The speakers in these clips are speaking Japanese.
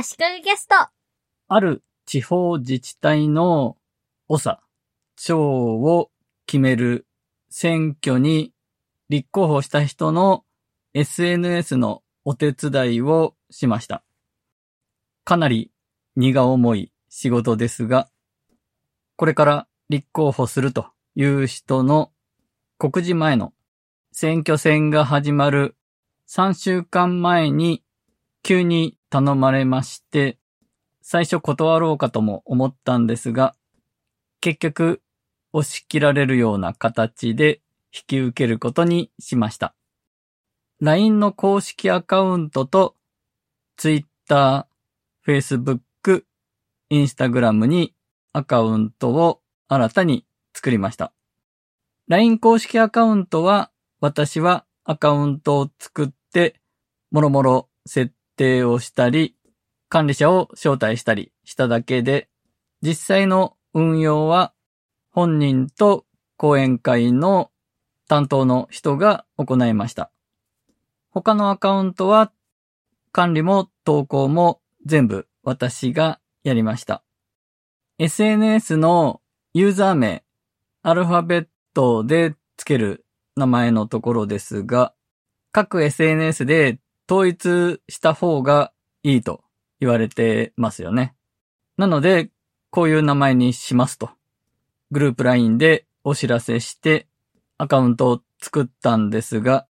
足利ゲスト。ある地方自治体の長、長を決める選挙に立候補した人の SNS のお手伝いをしました。かなり荷が重い仕事ですが、これから立候補するという人の告示前の選挙戦が始まる3週間前に急に頼まれまして、最初断ろうかとも思ったんですが、結局押し切られるような形で引き受けることにしました。LINE の公式アカウントと Twitter、Facebook、Instagram にアカウントを新たに作りました。LINE 公式アカウントは私はアカウントを作ってもろもろ設定をしたり管理者を招待したりしただけで実際の運用は本人と講演会の担当の人が行いました。他のアカウントは管理も投稿も全部私がやりました。SNS のユーザー名、アルファベットで付ける名前のところですが、各 SNS で統一した方がいいと言われてますよね。なので、こういう名前にしますと。グループ LINE でお知らせしてアカウントを作ったんですが、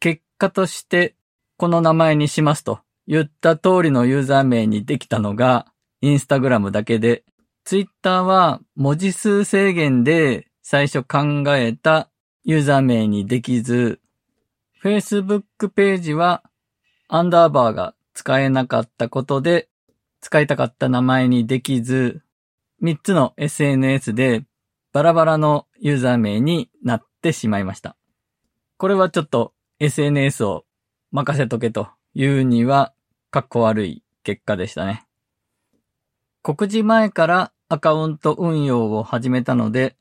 結果としてこの名前にしますと言った通りのユーザー名にできたのがインスタグラムだけで、ツイッターは文字数制限で最初考えたユーザー名にできず、Facebook ページはアンダーバーが使えなかったことで使いたかった名前にできず、3つの SNS でバラバラのユーザー名になってしまいました。これはちょっと SNS を任せとけというには、かっこ悪い結果でしたね。告示前からアカウント運用を始めたので、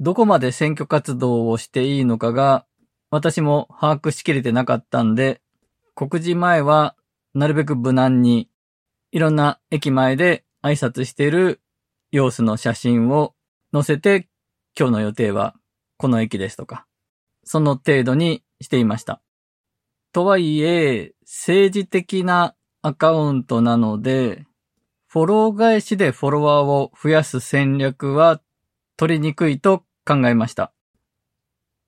どこまで選挙活動をしていいのかが、私も把握しきれてなかったんで、告示前はなるべく無難に、いろんな駅前で挨拶している様子の写真を載せて、今日の予定はこの駅ですとか、その程度にしていました。とはいえ、政治的なアカウントなので、フォロー返しでフォロワーを増やす戦略は取りにくいと考えました。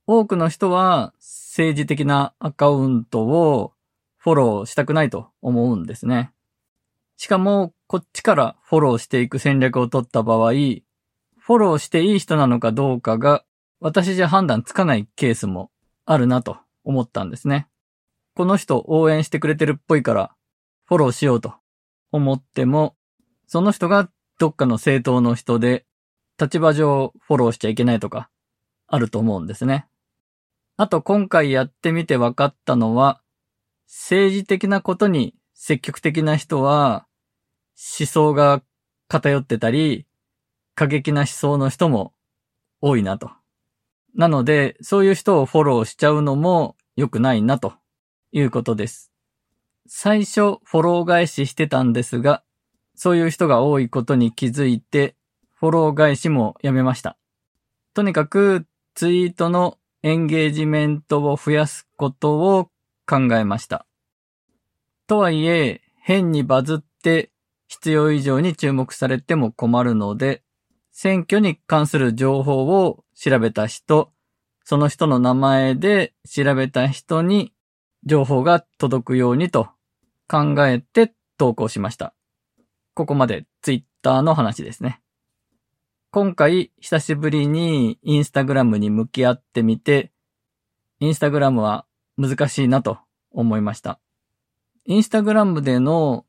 多くの人は政治的なアカウントをフォローしたくないと思うんですね。しかも、こっちからフォローしていく戦略を取った場合、フォローしていい人なのかどうかが私じゃ判断つかないケースもあるなと思ったんですね。この人応援してくれてるっぽいからフォローしようと思っても、その人がどっかの政党の人で立場上フォローしちゃいけないとかあると思うんですね。あと今回やってみて分かったのは、政治的なことに積極的な人は思想が偏ってたり、過激な思想の人も多いなと。なので、そういう人をフォローしちゃうのも良くないなということです。最初フォロー返ししてたんですが、そういう人が多いことに気づいて、フォロー返しもやめました。とにかくツイートのエンゲージメントを増やすことを考えました。とはいえ、変にバズって必要以上に注目されても困るので、選挙に関する情報を調べた人、その人の名前で調べた人に情報が届くようにと考えて投稿しました。ここまでツイッターの話ですね。今回久しぶりにインスタグラムに向き合ってみて、インスタグラムは難しいなと思いました。インスタグラムでの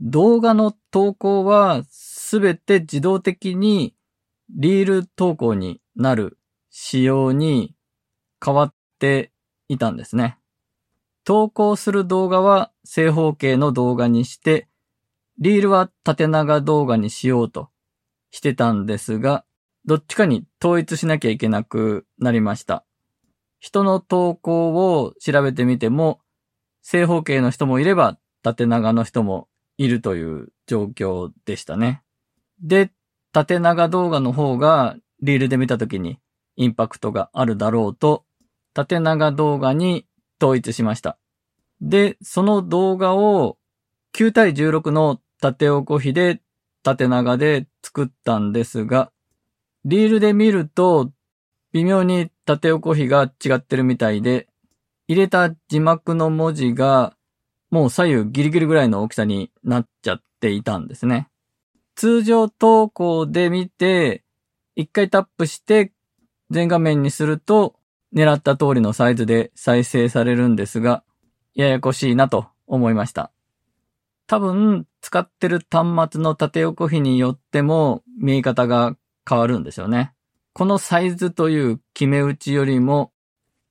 動画の投稿はすべて自動的にリール投稿になる仕様に変わっていたんですね。投稿する動画は正方形の動画にして、リールは縦長動画にしようとしてたんですが、どっちかに統一しなきゃいけなくなりました。人の投稿を調べてみても、正方形の人もいれば縦長の人もいるという状況でしたね。で、縦長動画の方がリールで見た時にインパクトがあるだろうと、縦長動画に統一しました。で、その動画を9対16の縦横比で縦長で作ったんですが、リールで見ると微妙に縦横比が違ってるみたいで、入れた字幕の文字がもう左右ギリギリぐらいの大きさになっちゃっていたんですね。通常投稿で見て、一回タップして全画面にすると狙った通りのサイズで再生されるんですが、ややこしいなと思いました。多分、使ってる端末の縦横比によっても見え方が変わるんですよね。このサイズという決め打ちよりも、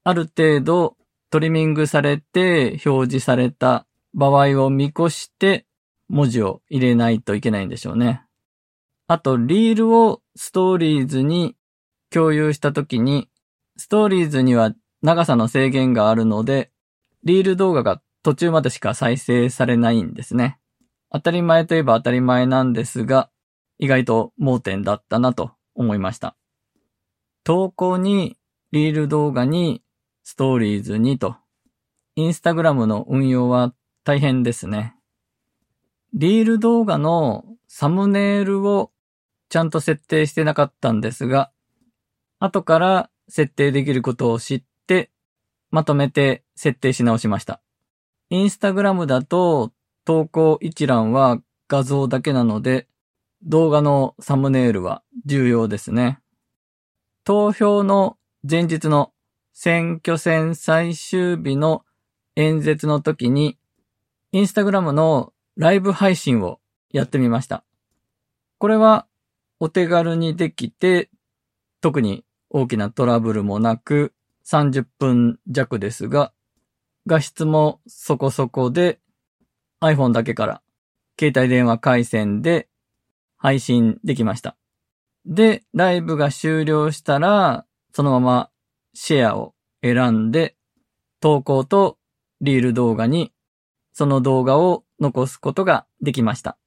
ある程度トリミングされて表示された場合を見越して文字を入れないといけないんでしょうね。あと、リールをストーリーズに共有したときに、ストーリーズには長さの制限があるので、リール動画が途中までしか再生されないんですね。当たり前といえば当たり前なんですが、意外と盲点だったなと思いました。投稿に、リール動画に、ストーリーズにと、インスタグラムの運用は大変ですね。リール動画のサムネイルをちゃんと設定してなかったんですが、後から設定できることを知って、まとめて設定し直しました。インスタグラムだと投稿一覧は画像だけなので、動画のサムネイルは重要ですね。投票の前日の選挙戦最終日の演説の時に、インスタグラムのライブ配信をやってみました。これはお手軽にできて、特に大きなトラブルもなく30分弱ですが、画質もそこそこで iPhone だけから携帯電話回線で配信できました。で、ライブが終了したら、そのままシェアを選んで、投稿とリール動画にその動画を残すことができました。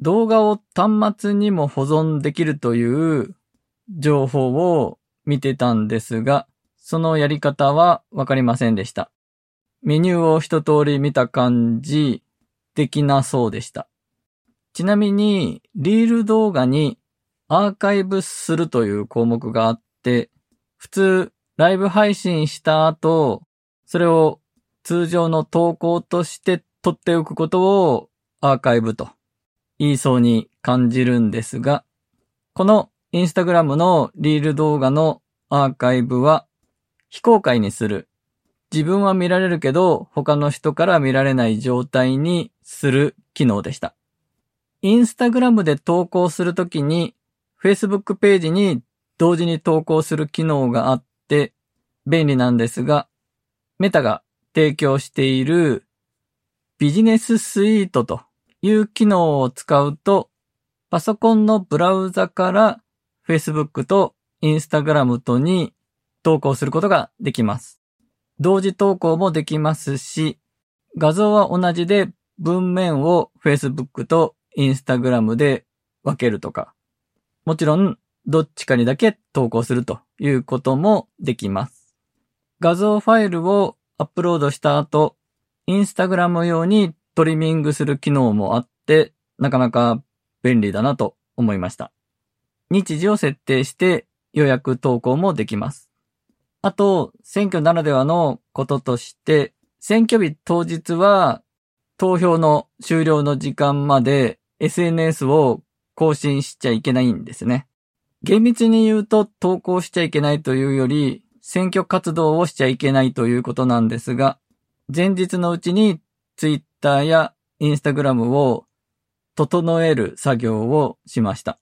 動画を端末にも保存できるという情報を見てたんですが、そのやり方はわかりませんでした。メニューを一通り見た感じ、できなそうでした。ちなみに、リール動画にアーカイブするという項目があって、普通、ライブ配信した後、それを通常の投稿として撮っておくことをアーカイブと言いそうに感じるんですが、このインスタグラムのリール動画のアーカイブは非公開にする。自分は見られるけど他の人から見られない状態にする機能でした。インスタグラムで投稿するときに Facebook ページに同時に投稿する機能があって便利なんですが、メタが提供しているビジネススイートという機能を使うと、パソコンのブラウザから Facebook と Instagram とに投稿することができます。同時投稿もできますし、画像は同じで文面を Facebook と Instagram で分けるとか、もちろんどっちかにだけ投稿するということもできます。画像ファイルをアップロードした後、インスタグラム用にトリミングする機能もあって、なかなか便利だなと思いました。日時を設定して予約投稿もできます。あと、選挙ならではのこととして、選挙日当日は投票の終了の時間まで SNS を更新しちゃいけないんですね。厳密に言うと投稿しちゃいけないというより、選挙活動をしちゃいけないということなんですが、前日のうちにツイッターやインスタグラムを整える作業をしました。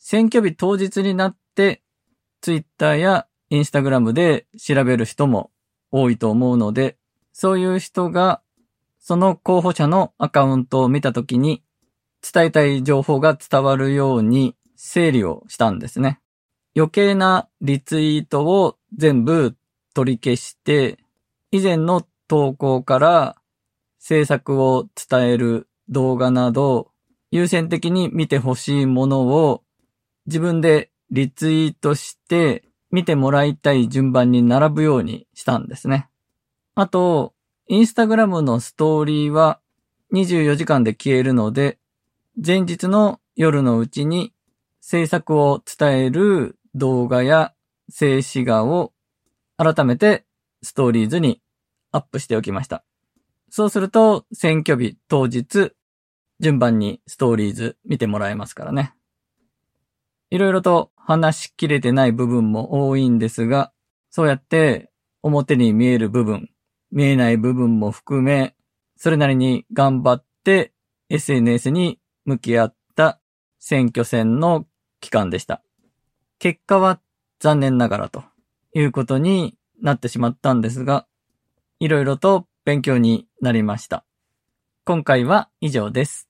選挙日当日になってツイッターやインスタグラムで調べる人も多いと思うので、そういう人がその候補者のアカウントを見たときに伝えたい情報が伝わるように整理をしたんですね。余計なリツイートを全部取り消して、以前の投稿から制作を伝える動画など、優先的に見てほしいものを自分でリツイートして見てもらいたい順番に並ぶようにしたんですね。あと、インスタグラムのストーリーは24時間で消えるので、前日の夜のうちに制作を伝える動画や静止画を改めてストーリーズにアップしておきました。そうすると選挙日当日順番にストーリーズ見てもらえますからね。いろいろと話しきれてない部分も多いんですが、そうやって表に見える部分、見えない部分も含め、それなりに頑張って SNS に向き合った選挙戦の期間でした。結果は残念ながらということになってしまったんですが、いろいろと勉強になりました。今回は以上です。